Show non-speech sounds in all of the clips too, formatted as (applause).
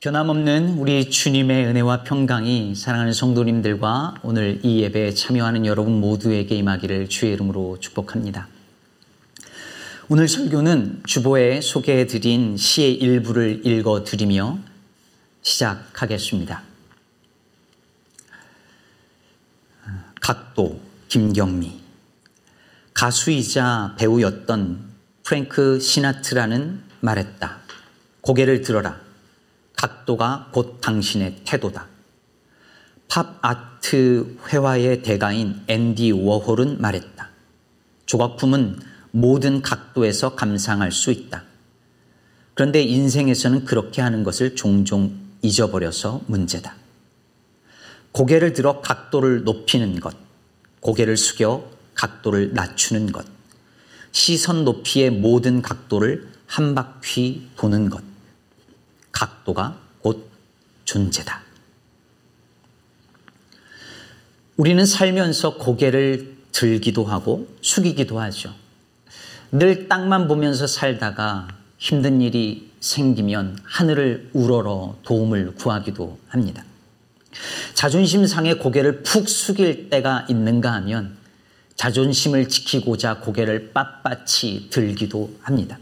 변함없는 우리 주님의 은혜와 평강이 사랑하는 성도님들과 오늘 이 예배에 참여하는 여러분 모두에게 임하기를 주의 이름으로 축복합니다. 오늘 설교는 주보에 소개해 드린 시의 일부를 읽어 드리며 시작하겠습니다. 각도 김경미 가수이자 배우였던 프랭크 시나트라는 말했다. 고개를 들어라. 각도가 곧 당신의 태도다. 팝 아트 회화의 대가인 앤디 워홀은 말했다. 조각품은 모든 각도에서 감상할 수 있다. 그런데 인생에서는 그렇게 하는 것을 종종 잊어버려서 문제다. 고개를 들어 각도를 높이는 것, 고개를 숙여 각도를 낮추는 것, 시선 높이의 모든 각도를 한 바퀴 도는 것. 각도가 곧 존재다. 우리는 살면서 고개를 들기도 하고 숙이기도 하죠. 늘 땅만 보면서 살다가 힘든 일이 생기면 하늘을 우러러 도움을 구하기도 합니다. 자존심 상에 고개를 푹 숙일 때가 있는가 하면 자존심을 지키고자 고개를 빳빳이 들기도 합니다.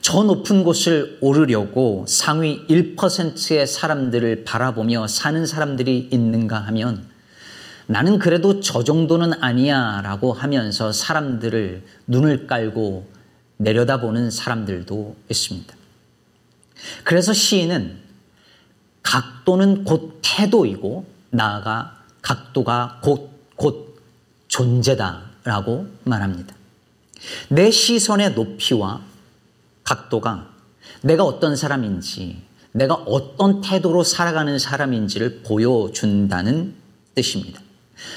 저 높은 곳을 오르려고 상위 1%의 사람들을 바라보며 사는 사람들이 있는가 하면 나는 그래도 저 정도는 아니야 라고 하면서 사람들을 눈을 깔고 내려다보는 사람들도 있습니다. 그래서 시인은 각도는 곧 태도이고 나아가 각도가 곧, 곧 존재다라고 말합니다. 내 시선의 높이와 각도가 내가 어떤 사람인지, 내가 어떤 태도로 살아가는 사람인지를 보여준다는 뜻입니다.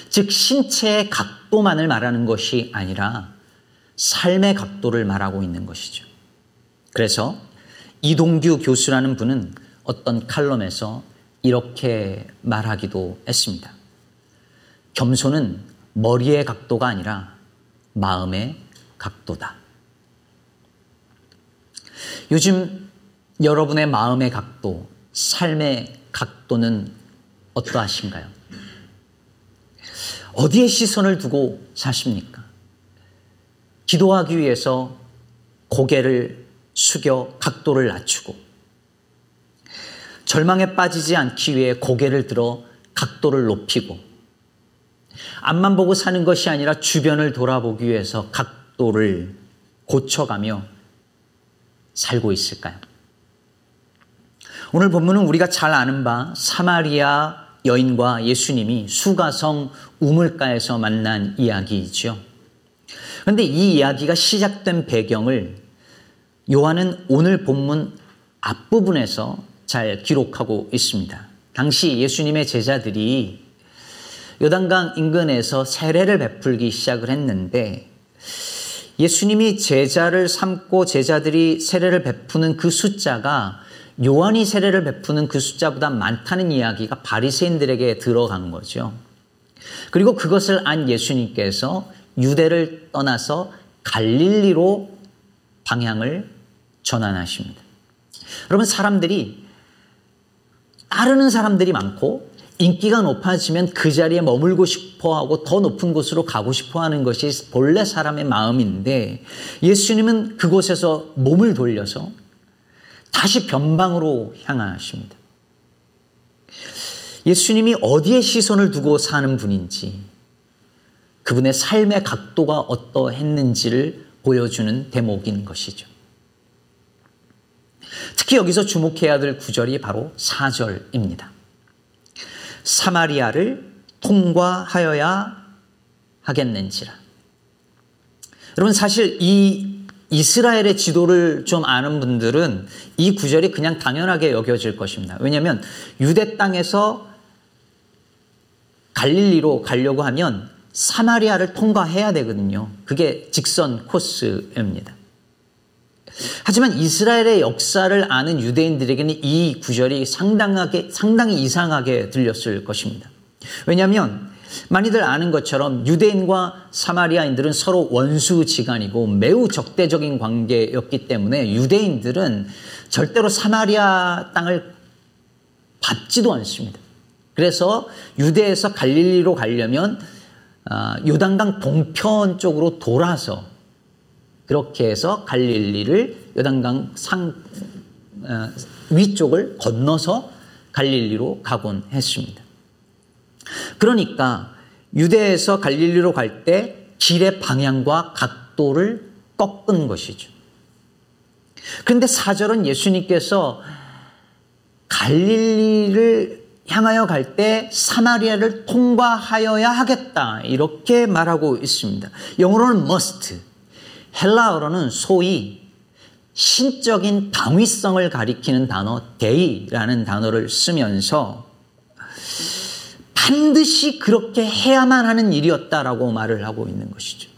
즉, 신체의 각도만을 말하는 것이 아니라 삶의 각도를 말하고 있는 것이죠. 그래서 이동규 교수라는 분은 어떤 칼럼에서 이렇게 말하기도 했습니다. 겸손은 머리의 각도가 아니라 마음의 각도다. 요즘 여러분의 마음의 각도, 삶의 각도는 어떠하신가요? 어디에 시선을 두고 사십니까? 기도하기 위해서 고개를 숙여 각도를 낮추고 절망에 빠지지 않기 위해 고개를 들어 각도를 높이고 앞만 보고 사는 것이 아니라 주변을 돌아보기 위해서 각도를 고쳐가며 살고 있을까요? 오늘 본문은 우리가 잘 아는 바 사마리아 여인과 예수님이 수가성 우물가에서 만난 이야기이죠. 그런데 이 이야기가 시작된 배경을 요한은 오늘 본문 앞부분에서 잘 기록하고 있습니다. 당시 예수님의 제자들이 요단강 인근에서 세례를 베풀기 시작을 했는데 예수님이 제자를 삼고 제자들이 세례를 베푸는 그 숫자가 요한이 세례를 베푸는 그 숫자보다 많다는 이야기가 바리새인들에게 들어간 거죠. 그리고 그것을 안 예수님께서 유대를 떠나서 갈릴리로 방향을 전환하십니다. 여러분 사람들이 따르는 사람들이 많고 인기가 높아지면 그 자리에 머물고 싶어 하고 더 높은 곳으로 가고 싶어 하는 것이 본래 사람의 마음인데 예수님은 그곳에서 몸을 돌려서 다시 변방으로 향하십니다. 예수님이 어디에 시선을 두고 사는 분인지 그분의 삶의 각도가 어떠했는지를 보여주는 대목인 것이죠. 특히 여기서 주목해야 될 구절이 바로 4절입니다. 사마리아를 통과하여야 하겠는지라. 여러분 사실 이 이스라엘의 지도를 좀 아는 분들은 이 구절이 그냥 당연하게 여겨질 것입니다. 왜냐하면 유대 땅에서 갈릴리로 가려고 하면 사마리아를 통과해야 되거든요. 그게 직선 코스입니다. 하지만 이스라엘의 역사를 아는 유대인들에게는 이 구절이 상당하게, 상당히 이상하게 들렸을 것입니다. 왜냐하면 많이들 아는 것처럼 유대인과 사마리아인들은 서로 원수지간이고 매우 적대적인 관계였기 때문에 유대인들은 절대로 사마리아 땅을 받지도 않습니다. 그래서 유대에서 갈릴리로 가려면 아, 요단강 동편 쪽으로 돌아서 그렇게 해서 갈릴리를 요단강 상 어, 위쪽을 건너서 갈릴리로 가곤 했습니다. 그러니까 유대에서 갈릴리로 갈 때 길의 방향과 각도를 꺾은 것이죠. 그런데 사절은 예수님께서 갈릴리를 향하여 갈 때 사마리아를 통과하여야 하겠다. 이렇게 말하고 있습니다. 영어로는 must. 헬라어로는 소위 신적인 당위성을 가리키는 단어 데이라는 단어를 쓰면서 반드시 그렇게 해야만 하는 일이었다라고 말을 하고 있는 것이죠.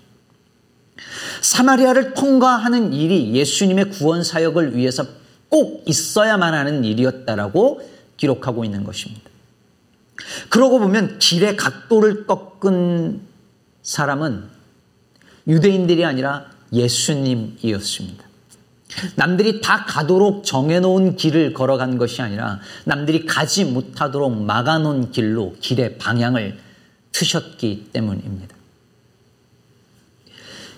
사마리아를 통과하는 일이 예수님의 구원 사역을 위해서 꼭 있어야만 하는 일이었다라고 기록하고 있는 것입니다. 그러고 보면 길의 각도를 꺾은 사람은 유대인들이 아니라 예수님이었습니다. 남들이 다 가도록 정해놓은 길을 걸어간 것이 아니라 남들이 가지 못하도록 막아놓은 길로 길의 방향을 트셨기 때문입니다.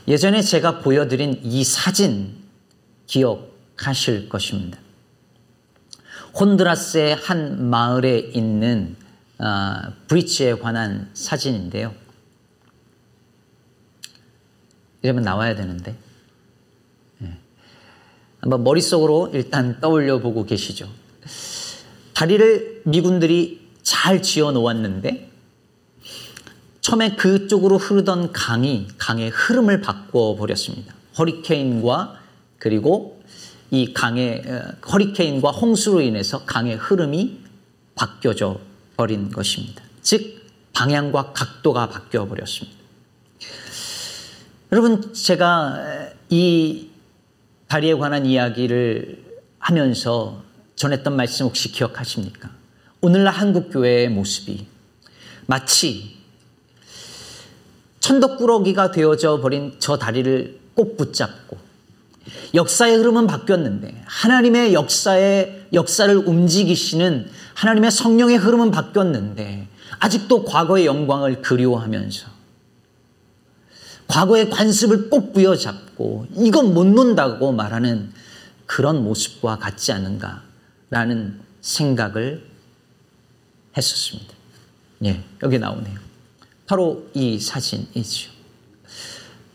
예전에 제가 보여드린 이 사진 기억하실 것입니다. 혼드라스의 한 마을에 있는 어, 브리지에 관한 사진인데요. 이러면 나와야 되는데. 네. 한번 머릿속으로 일단 떠올려 보고 계시죠. 다리를 미군들이 잘 지어 놓았는데, 처음에 그쪽으로 흐르던 강이 강의 흐름을 바꿔 버렸습니다. 허리케인과 그리고 이 강의 어, 허리케인과 홍수로 인해서 강의 흐름이 바뀌어져 버린 것입니다. 즉 방향과 각도가 바뀌어 버렸습니다. 여러분 제가 이 다리에 관한 이야기를 하면서 전했던 말씀 혹시 기억하십니까? 오늘날 한국 교회의 모습이 마치 천덕꾸러기가 되어져 버린 저 다리를 꼭 붙잡고 역사의 흐름은 바뀌었는데 하나님의 역사의 역사를 움직이시는 하나님의 성령의 흐름은 바뀌었는데 아직도 과거의 영광을 그리워하면서 과거의 관습을 꼭 부여잡고 이건 못 논다고 말하는 그런 모습과 같지 않은가라는 생각을 했었습니다. 예, 여기 나오네요. 바로 이 사진이죠.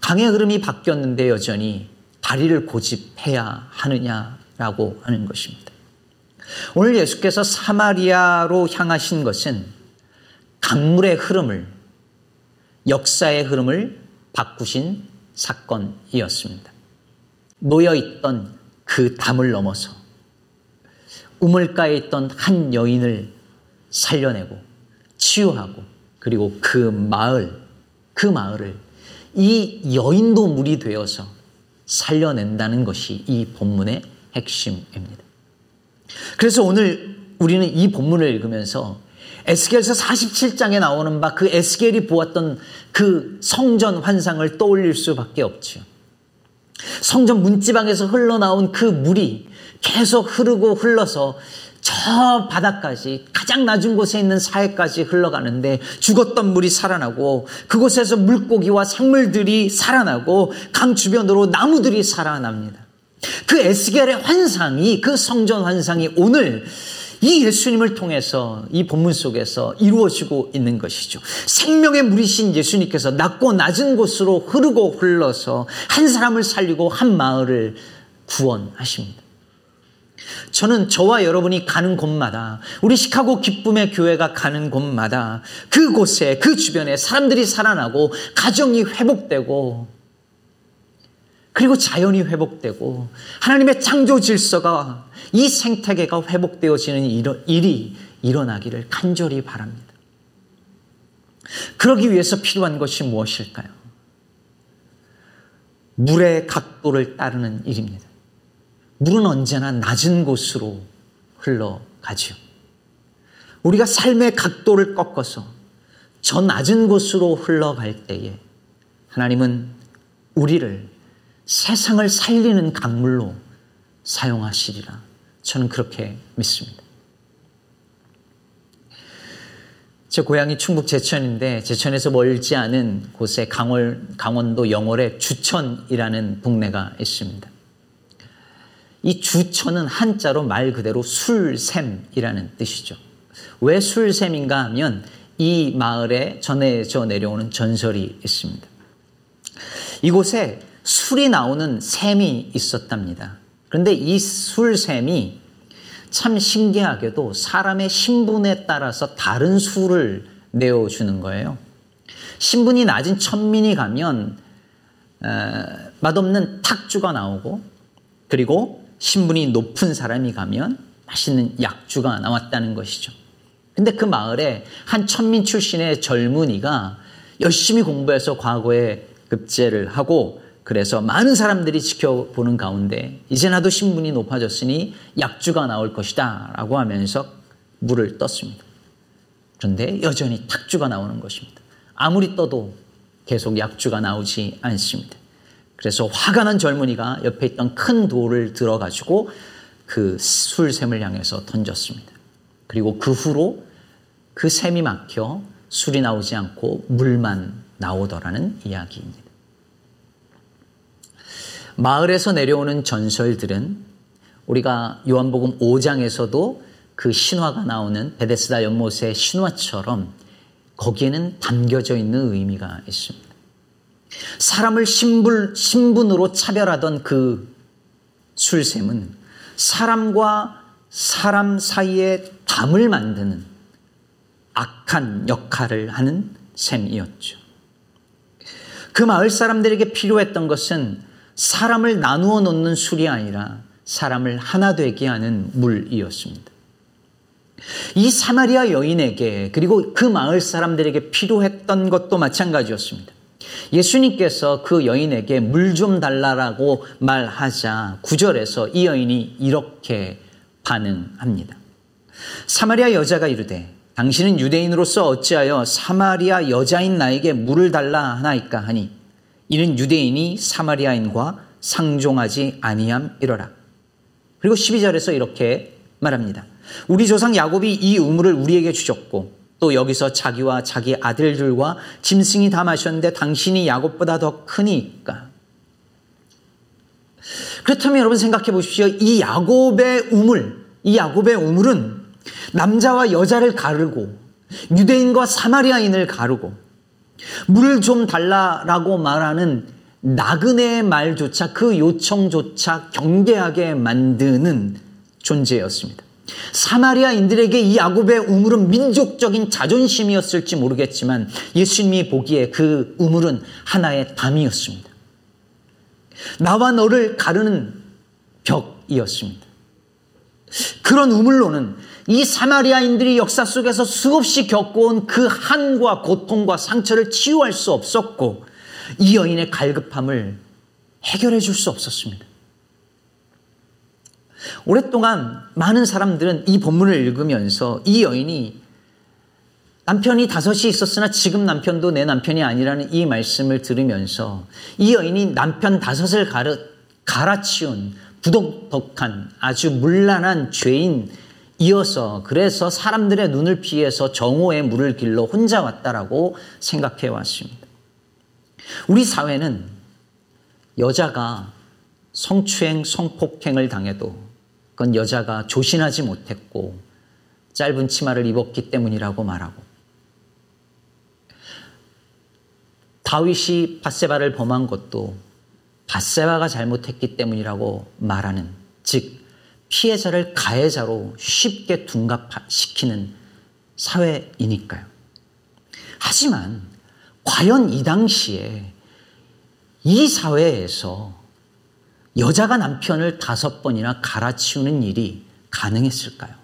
강의 흐름이 바뀌었는데 여전히 다리를 고집해야 하느냐라고 하는 것입니다. 오늘 예수께서 사마리아로 향하신 것은 강물의 흐름을, 역사의 흐름을 바꾸신 사건이었습니다. 놓여있던 그 담을 넘어서 우물가에 있던 한 여인을 살려내고 치유하고 그리고 그 마을, 그 마을을 이 여인도 물이 되어서 살려낸다는 것이 이 본문의 핵심입니다. 그래서 오늘 우리는 이 본문을 읽으면서 에스겔서 47장에 나오는 바 그 에스겔이 보았던 그 성전 환상을 떠올릴 수밖에 없죠. 성전 문지방에서 흘러나온 그 물이 계속 흐르고 흘러서 저 바닥까지 가장 낮은 곳에 있는 사해까지 흘러가는데 죽었던 물이 살아나고 그곳에서 물고기와 생물들이 살아나고 강 주변으로 나무들이 살아납니다. 그 에스겔의 환상이 그 성전 환상이 오늘 이 예수님을 통해서 이 본문 속에서 이루어지고 있는 것이죠. 생명의 물이신 예수님께서 낮고 낮은 곳으로 흐르고 흘러서 한 사람을 살리고 한 마을을 구원하십니다. 저는 저와 여러분이 가는 곳마다 우리 시카고 기쁨의 교회가 가는 곳마다 그곳에 그 주변에 사람들이 살아나고 가정이 회복되고 그리고 자연이 회복되고 하나님의 창조 질서가 이 생태계가 회복되어지는 일이 일어나기를 간절히 바랍니다. 그러기 위해서 필요한 것이 무엇일까요? 물의 각도를 따르는 일입니다. 물은 언제나 낮은 곳으로 흘러가지요. 우리가 삶의 각도를 꺾어서 저 낮은 곳으로 흘러갈 때에 하나님은 우리를 세상을 살리는 강물로 사용하시리라. 저는 그렇게 믿습니다. 제 고향이 충북 제천인데 제천에서 멀지 않은 곳에 강월, 강원도 영월에 주천이라는 동네가 있습니다. 이 주천은 한자로 말 그대로 술샘이라는 뜻이죠. 왜 술샘인가 하면 이 마을에 전해져 내려오는 전설이 있습니다. 이곳에 술이 나오는 샘이 있었답니다. 그런데 이 술샘이 참 신기하게도 사람의 신분에 따라서 다른 술을 내어주는 거예요. 신분이 낮은 천민이 가면 맛없는 탁주가 나오고 그리고 신분이 높은 사람이 가면 맛있는 약주가 나왔다는 것이죠. 근데 그 마을에 한 천민 출신의 젊은이가 열심히 공부해서 과거에 급제를 하고 그래서 많은 사람들이 지켜보는 가운데 이제 나도 신분이 높아졌으니 약주가 나올 것이다 라고 하면서 물을 떴습니다. 그런데 여전히 탁주가 나오는 것입니다. 아무리 떠도 계속 약주가 나오지 않습니다. 그래서 화가 난 젊은이가 옆에 있던 큰 돌을 들어가지고 그 술샘을 향해서 던졌습니다. 그리고 그 후로 그 샘이 막혀 술이 나오지 않고 물만 나오더라는 이야기입니다. 마을에서 내려오는 전설들은 우리가 요한복음 5장에서도 그 신화가 나오는 베데스다 연못의 신화처럼 거기에는 담겨져 있는 의미가 있습니다. 사람을 신분, 신분으로 차별하던 그 술샘은 사람과 사람 사이에 담을 만드는 악한 역할을 하는 셈이었죠. 그 마을 사람들에게 필요했던 것은 사람을 나누어 놓는 술이 아니라 사람을 하나 되게 하는 물이었습니다. 이 사마리아 여인에게 그리고 그 마을 사람들에게 필요했던 것도 마찬가지였습니다. 예수님께서 그 여인에게 물 좀 달라라고 말하자 구절에서 이 여인이 이렇게 반응합니다. 사마리아 여자가 이르되 당신은 유대인으로서 어찌하여 사마리아 여자인 나에게 물을 달라 하나이까 하니 이는 유대인이 사마리아인과 상종하지 아니함이러라. 그리고 12절에서 이렇게 말합니다. 우리 조상 야곱이 이 우물을 우리에게 주셨고 또 여기서 자기와 자기 아들들과 짐승이 다 마셨는데 당신이 야곱보다 더 크니까. 그렇다면 여러분 생각해 보십시오. 이 야곱의 우물, 이 야곱의 우물은 남자와 여자를 가르고 유대인과 사마리아인을 가르고 물을 좀 달라라고 말하는 나그네의 말조차 그 요청조차 경계하게 만드는 존재였습니다. 사마리아인들에게 이 야곱의 우물은 민족적인 자존심이었을지 모르겠지만 예수님이 보기에 그 우물은 하나의 담이었습니다. 나와 너를 가르는 벽이었습니다. 그런 우물로는 이 사마리아인들이 역사 속에서 수없이 겪어온 그 한과 고통과 상처를 치유할 수 없었고 이 여인의 갈급함을 해결해 줄 수 없었습니다. 오랫동안 많은 사람들은 이 본문을 읽으면서 이 여인이 남편이 다섯이 있었으나 지금 남편도 내 남편이 아니라는 이 말씀을 들으면서 이 여인이 남편 다섯을 가르, 갈아치운 부덕덕한 아주 문란한 죄인 이어서 그래서 사람들의 눈을 피해서 정오의 물을 길러 혼자 왔다라고 생각해 왔습니다. 우리 사회는 여자가 성추행, 성폭행을 당해도 그건 여자가 조신하지 못했고 짧은 치마를 입었기 때문이라고 말하고 다윗이 바세바를 범한 것도 바세바가 잘못했기 때문이라고 말하는 즉 피해자를 가해자로 쉽게 둔갑시키는 사회이니까요. 하지만 과연 이 당시에 이 사회에서 여자가 남편을 다섯 번이나 갈아치우는 일이 가능했을까요?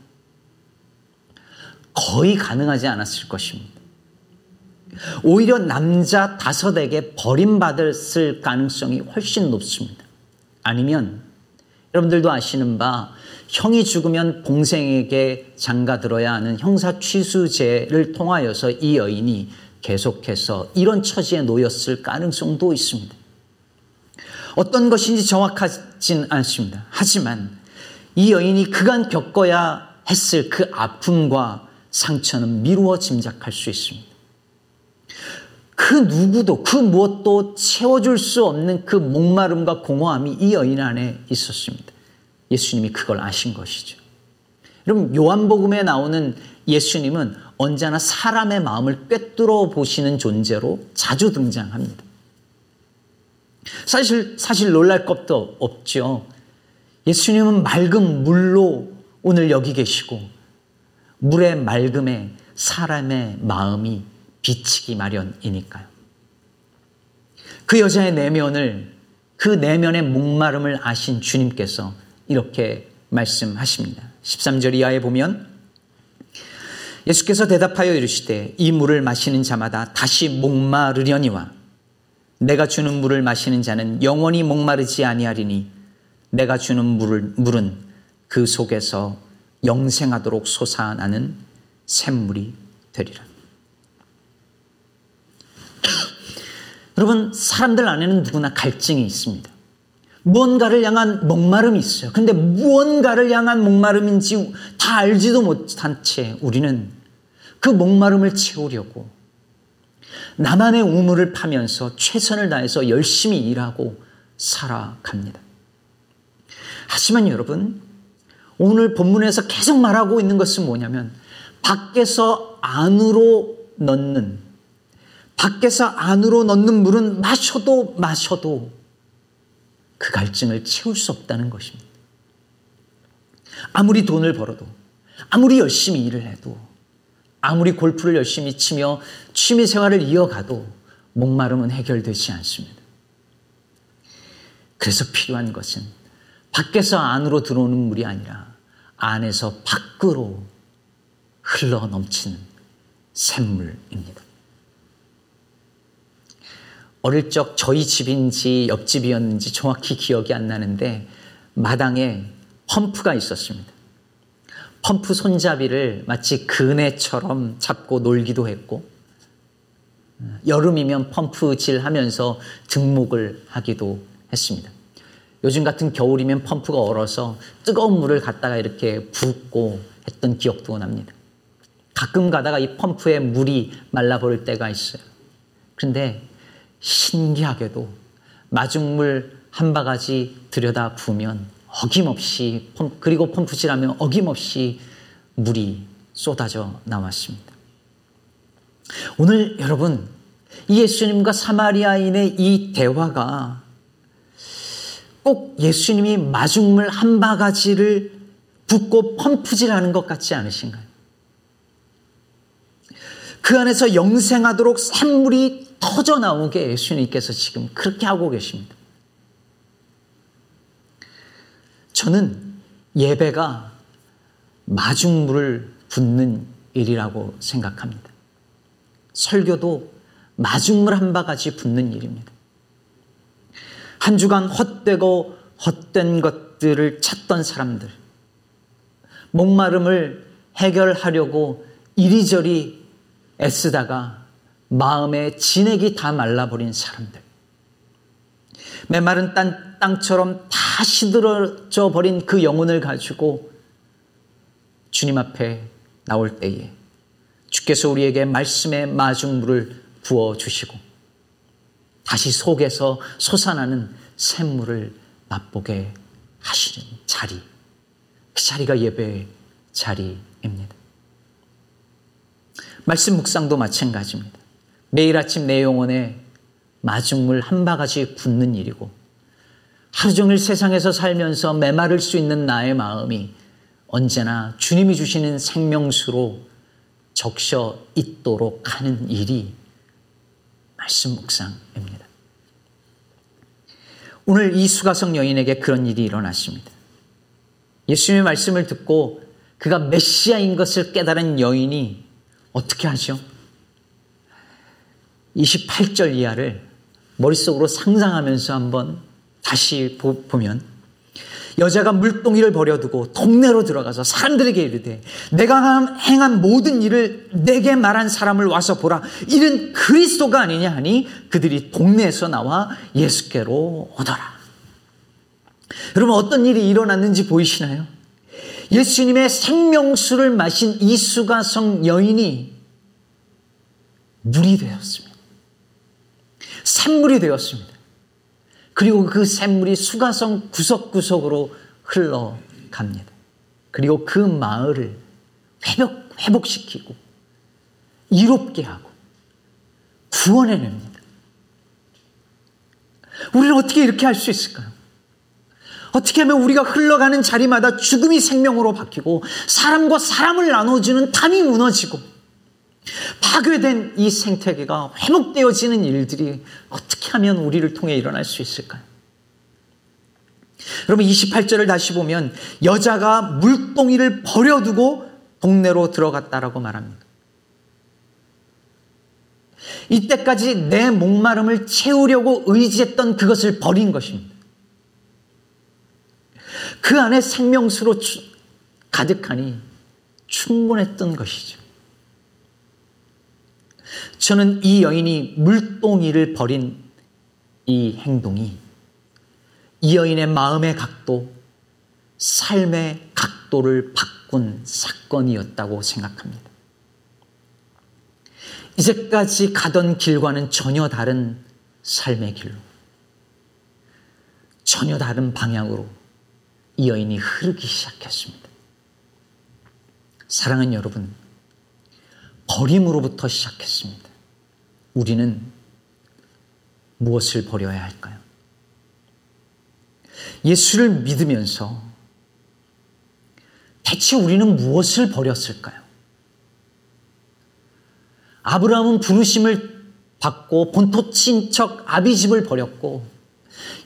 거의 가능하지 않았을 것입니다. 오히려 남자 다섯에게 버림받았을 가능성이 훨씬 높습니다. 아니면 여러분들도 아시는 바 형이 죽으면 동생에게 장가 들어야 하는 형사 취수제를 통하여서 이 여인이 계속해서 이런 처지에 놓였을 가능성도 있습니다. 어떤 것인지 정확하진 않습니다. 하지만 이 여인이 그간 겪어야 했을 그 아픔과 상처는 미루어 짐작할 수 있습니다. 그 누구도 그 무엇도 채워줄 수 없는 그 목마름과 공허함이 이 여인 안에 있었습니다. 예수님이 그걸 아신 것이죠. 여러분 요한복음에 나오는 예수님은 언제나 사람의 마음을 꿰뚫어 보시는 존재로 자주 등장합니다. 사실 사실 놀랄 것도 없죠. 예수님은 맑은 물로 오늘 여기 계시고 물의 맑음에 사람의 마음이 비치기 마련이니까요. 그 여자의 내면을 그 내면의 목마름을 아신 주님께서 이렇게 말씀하십니다. 13절 이하에 보면 예수께서 대답하여 이르시되 이 물을 마시는 자마다 다시 목마르려니와 내가 주는 물을 마시는 자는 영원히 목마르지 아니하리니 내가 주는 물을, 물은 그 속에서 영생하도록 솟아나는 샘물이 되리라. (coughs) 여러분, 사람들 안에는 누구나 갈증이 있습니다. 무언가를 향한 목마름이 있어요. 근데 무언가를 향한 목마름인지 다 알지도 못한 채 우리는 그 목마름을 채우려고 나만의 우물을 파면서 최선을 다해서 열심히 일하고 살아갑니다. 하지만 여러분, 오늘 본문에서 계속 말하고 있는 것은 뭐냐면 밖에서 안으로 넣는 밖에서 안으로 넣는 물은 마셔도 마셔도 그 갈증을 채울 수 없다는 것입니다. 아무리 돈을 벌어도, 아무리 열심히 일을 해도, 아무리 골프를 열심히 치며 취미 생활을 이어가도 목마름은 해결되지 않습니다. 그래서 필요한 것은 밖에서 안으로 들어오는 물이 아니라 안에서 밖으로 흘러 넘치는 샘물입니다. 어릴 적 저희 집인지 옆집이었는지 정확히 기억이 안 나는데 마당에 펌프가 있었습니다. 펌프 손잡이를 마치 그네처럼 잡고 놀기도 했고 여름이면 펌프질 하면서 등목을 하기도 했습니다. 요즘 같은 겨울이면 펌프가 얼어서 뜨거운 물을 갖다가 이렇게 붓고 했던 기억도 납니다. 가끔 가다가 이 펌프에 물이 말라버릴 때가 있어요. 그런데 신기하게도 마중물 한 바가지 들여다 부으면 어김없이 그리고 펌프질하면 어김없이 물이 쏟아져 나왔습니다. 오늘 여러분 이 예수님과 사마리아인의 이 대화가 꼭 예수님이 마중물 한 바가지를 붓고 펌프질하는 것 같지 않으신가요? 그 안에서 영생하도록 샘물이 터져 나오게 예수님께서 지금 그렇게 하고 계십니다. 저는 예배가 마중물을 붓는 일이라고 생각합니다. 설교도 마중물 한 바가지 붓는 일입니다. 한 주간 헛되고 헛된 것들을 찾던 사람들, 목마름을 해결하려고 이리저리 애쓰다가 마음의 진액이 다 말라버린 사람들. 메마른 땅, 땅처럼 다 시들어져 버린 그 영혼을 가지고 주님 앞에 나올 때에 주께서 우리에게 말씀의 마중물을 부어 주시고 다시 속에서 솟아나는 샘물을 맛보게 하시는 자리. 그 자리가 예배의 자리입니다. 말씀 묵상도 마찬가지입니다. 매일 아침 내 영혼에 마중물 한 바가지 붓는 일이고 하루 종일 세상에서 살면서 메마를 수 있는 나의 마음이 언제나 주님이 주시는 생명수로 적셔 있도록 하는 일이 말씀 묵상입니다. 오늘 이 수가성 여인에게 그런 일이 일어났습니다. 예수님의 말씀을 듣고 그가 메시아인 것을 깨달은 여인이 어떻게 하죠? 28절 이하를 머릿속으로 상상하면서 한번 다시 보면 여자가 물동이를 버려두고 동네로 들어가서 사람들에게 이르되 내가 행한 모든 일을 내게 말한 사람을 와서 보라 이는 그리스도가 아니냐 하니 그들이 동네에서 나와 예수께로 오더라. 여러분 어떤 일이 일어났는지 보이시나요? 예수님의 생명수를 마신 이 수가성 여인이 물이 되었습니다. 샘물이 되었습니다. 그리고 그 샘물이 수가성 구석구석으로 흘러갑니다. 그리고 그 마을을 회복, 회복시키고 이롭게 하고 구원해냅니다. 우리는 어떻게 이렇게 할 수 있을까요? 어떻게 하면 우리가 흘러가는 자리마다 죽음이 생명으로 바뀌고 사람과 사람을 나눠주는 담이 무너지고 파괴된 이 생태계가 회복되어지는 일들이 어떻게 하면 우리를 통해 일어날 수 있을까요? 여러분 28절을 다시 보면 여자가 물동이를 버려두고 동네로 들어갔다라고 말합니다. 이때까지 내 목마름을 채우려고 의지했던 그것을 버린 것입니다. 그 안에 생명수로 가득하니 충분했던 것이죠. 저는 이 여인이 물동이를 버린 이 행동이 이 여인의 마음의 각도, 삶의 각도를 바꾼 사건이었다고 생각합니다. 이제까지 가던 길과는 전혀 다른 삶의 길로, 전혀 다른 방향으로 이 여인이 흐르기 시작했습니다. 사랑하는 여러분, 버림으로부터 시작했습니다. 우리는 무엇을 버려야 할까요? 예수를 믿으면서 대체 우리는 무엇을 버렸을까요? 아브라함은 부르심을 받고 본토 친척 아비집을 버렸고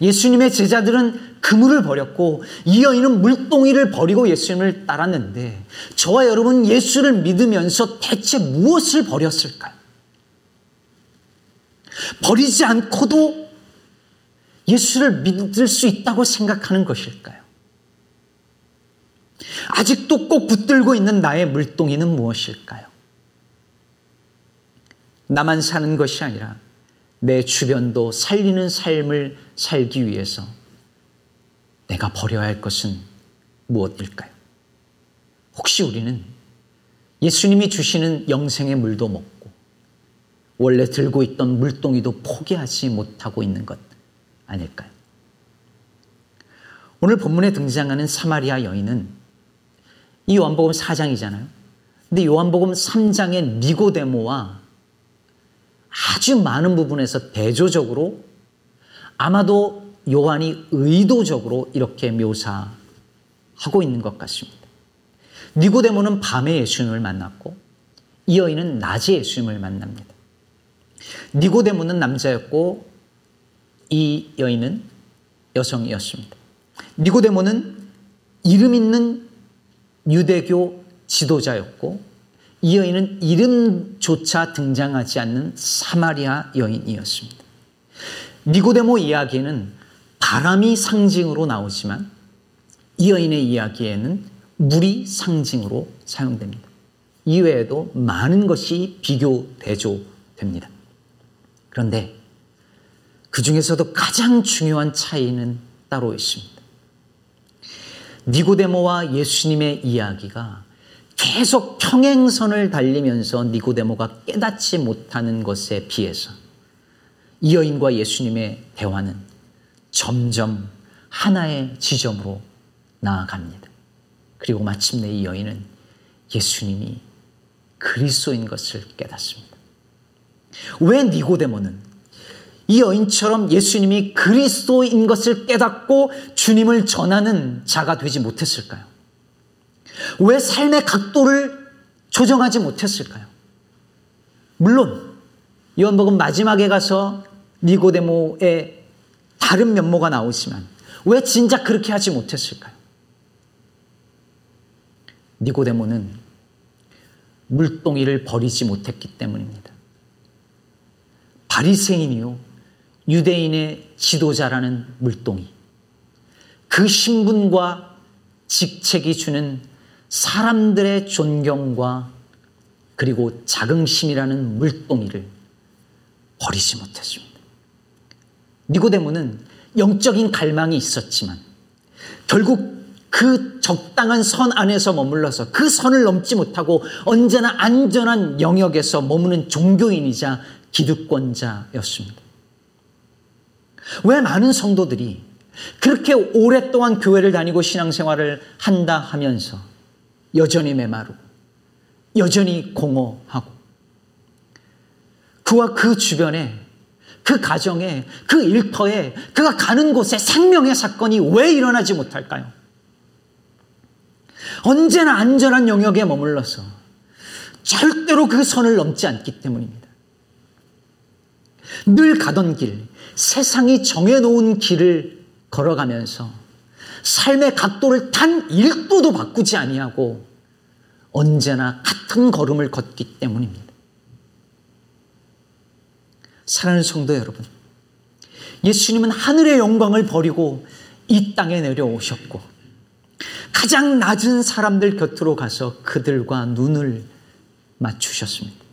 예수님의 제자들은 그물을 버렸고 이 여인은 물동이를 버리고 예수님을 따랐는데 저와 여러분 예수를 믿으면서 대체 무엇을 버렸을까요? 버리지 않고도 예수를 믿을 수 있다고 생각하는 것일까요? 아직도 꼭 붙들고 있는 나의 물동이는 무엇일까요? 나만 사는 것이 아니라 내 주변도 살리는 삶을 살기 위해서 내가 버려야 할 것은 무엇일까요? 혹시 우리는 예수님이 주시는 영생의 물도 먹고 원래 들고 있던 물동이도 포기하지 못하고 있는 것 아닐까요? 오늘 본문에 등장하는 사마리아 여인은 이 요한복음 4장이잖아요. 근데 요한복음 3장의 니고데모와 아주 많은 부분에서 대조적으로 아마도 요한이 의도적으로 이렇게 묘사하고 있는 것 같습니다. 니고데모는 밤에 예수님을 만났고 이 여인은 낮에 예수님을 만납니다. 니고데모는 남자였고 이 여인은 여성이었습니다. 니고데모는 이름 있는 유대교 지도자였고 이 여인은 이름조차 등장하지 않는 사마리아 여인이었습니다. 니고데모 이야기에는 바람이 상징으로 나오지만 이 여인의 이야기에는 물이 상징으로 사용됩니다. 이외에도 많은 것이 비교 대조됩니다. 그런데 그 중에서도 가장 중요한 차이는 따로 있습니다. 니고데모와 예수님의 이야기가 계속 평행선을 달리면서 니고데모가 깨닫지 못하는 것에 비해서 이 여인과 예수님의 대화는 점점 하나의 지점으로 나아갑니다. 그리고 마침내 이 여인은 예수님이 그리스도인 것을 깨닫습니다. 왜 니고데모는 이 여인처럼 예수님이 그리스도인 것을 깨닫고 주님을 전하는 자가 되지 못했을까요? 왜 삶의 각도를 조정하지 못했을까요? 물론 요한복음 마지막에 가서 니고데모의 다른 면모가 나오지만 왜 진작 그렇게 하지 못했을까요? 니고데모는 물동이를 버리지 못했기 때문입니다. 바리새인이요 유대인의 지도자라는 물동이 그 신분과 직책이 주는 사람들의 존경과 그리고 자긍심이라는 물동이를 버리지 못했습니다. 니고데모는 영적인 갈망이 있었지만 결국 그 적당한 선 안에서 머물러서 그 선을 넘지 못하고 언제나 안전한 영역에서 머무는 종교인이자 기득권자였습니다. 왜 많은 성도들이 그렇게 오랫동안 교회를 다니고 신앙생활을 한다 하면서 여전히 메마르고 여전히 공허하고 그와 그 주변에 그 가정에 그 일터에 그가 가는 곳에 생명의 사건이 왜 일어나지 못할까요? 언제나 안전한 영역에 머물러서 절대로 그 선을 넘지 않기 때문입니다. 늘 가던 길, 세상이 정해놓은 길을 걸어가면서 삶의 각도를 단 1도도 바꾸지 아니하고 언제나 같은 걸음을 걷기 때문입니다. 사랑하는 성도 여러분, 예수님은 하늘의 영광을 버리고 이 땅에 내려오셨고 가장 낮은 사람들 곁으로 가서 그들과 눈을 맞추셨습니다.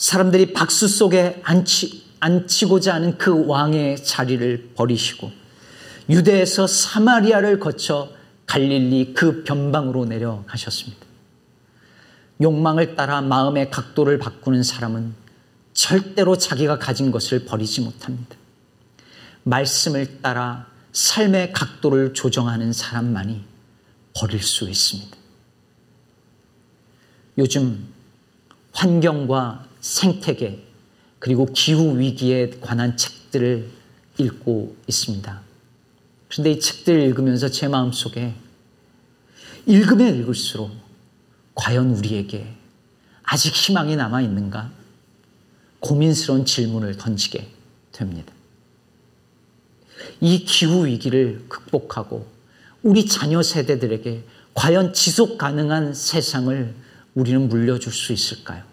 사람들이 박수 속에 앉히, 앉히고자 하는 그 왕의 자리를 버리시고 유대에서 사마리아를 거쳐 갈릴리 그 변방으로 내려가셨습니다. 욕망을 따라 마음의 각도를 바꾸는 사람은 절대로 자기가 가진 것을 버리지 못합니다. 말씀을 따라 삶의 각도를 조정하는 사람만이 버릴 수 있습니다. 요즘 환경과 생태계 그리고 기후 위기에 관한 책들을 읽고 있습니다. 그런데 이 책들을 읽으면서 제 마음속에 읽으면 읽을수록 과연 우리에게 아직 희망이 남아 있는가? 고민스러운 질문을 던지게 됩니다. 이 기후 위기를 극복하고 우리 자녀 세대들에게 과연 지속 가능한 세상을 우리는 물려줄 수 있을까요?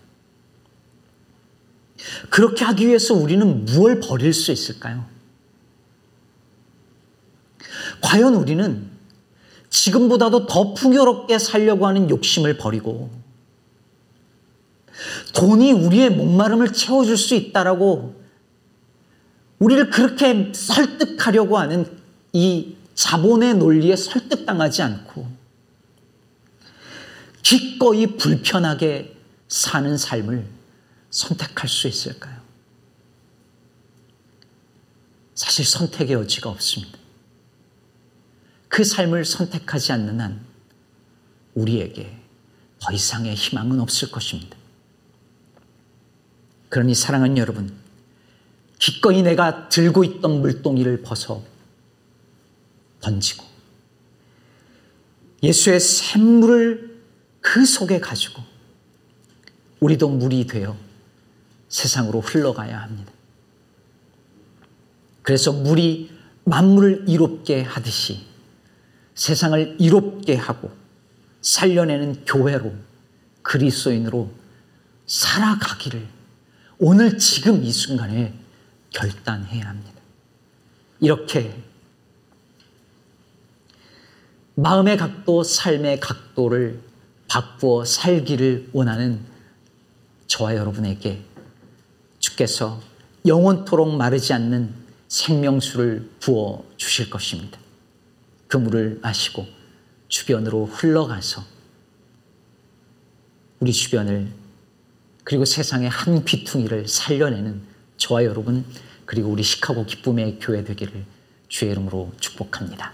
그렇게 하기 위해서 우리는 무엇을 버릴 수 있을까요? 과연 우리는 지금보다도 더 풍요롭게 살려고 하는 욕심을 버리고 돈이 우리의 목마름을 채워줄 수 있다라고 우리를 그렇게 설득하려고 하는 이 자본의 논리에 설득당하지 않고 기꺼이 불편하게 사는 삶을 선택할 수 있을까요? 사실 선택의 여지가 없습니다. 그 삶을 선택하지 않는 한 우리에게 더 이상의 희망은 없을 것입니다. 그러니 사랑하는 여러분, 기꺼이 내가 들고 있던 물동이를 벗어 던지고 예수의 샘물을 그 속에 가지고 우리도 물이 되어 세상으로 흘러가야 합니다. 그래서 물이 만물을 이롭게 하듯이 세상을 이롭게 하고 살려내는 교회로 그리스도인으로 살아가기를 오늘 지금 이 순간에 결단해야 합니다. 이렇게 마음의 각도, 삶의 각도를 바꾸어 살기를 원하는 저와 여러분에게 주께서 영원토록 마르지 않는 생명수를 부어 주실 것입니다. 그 물을 마시고 주변으로 흘러가서 우리 주변을 그리고 세상의 한 귀퉁이를 살려내는 저와 여러분 그리고 우리 시카고 기쁨의 교회 되기를 주의 이름으로 축복합니다.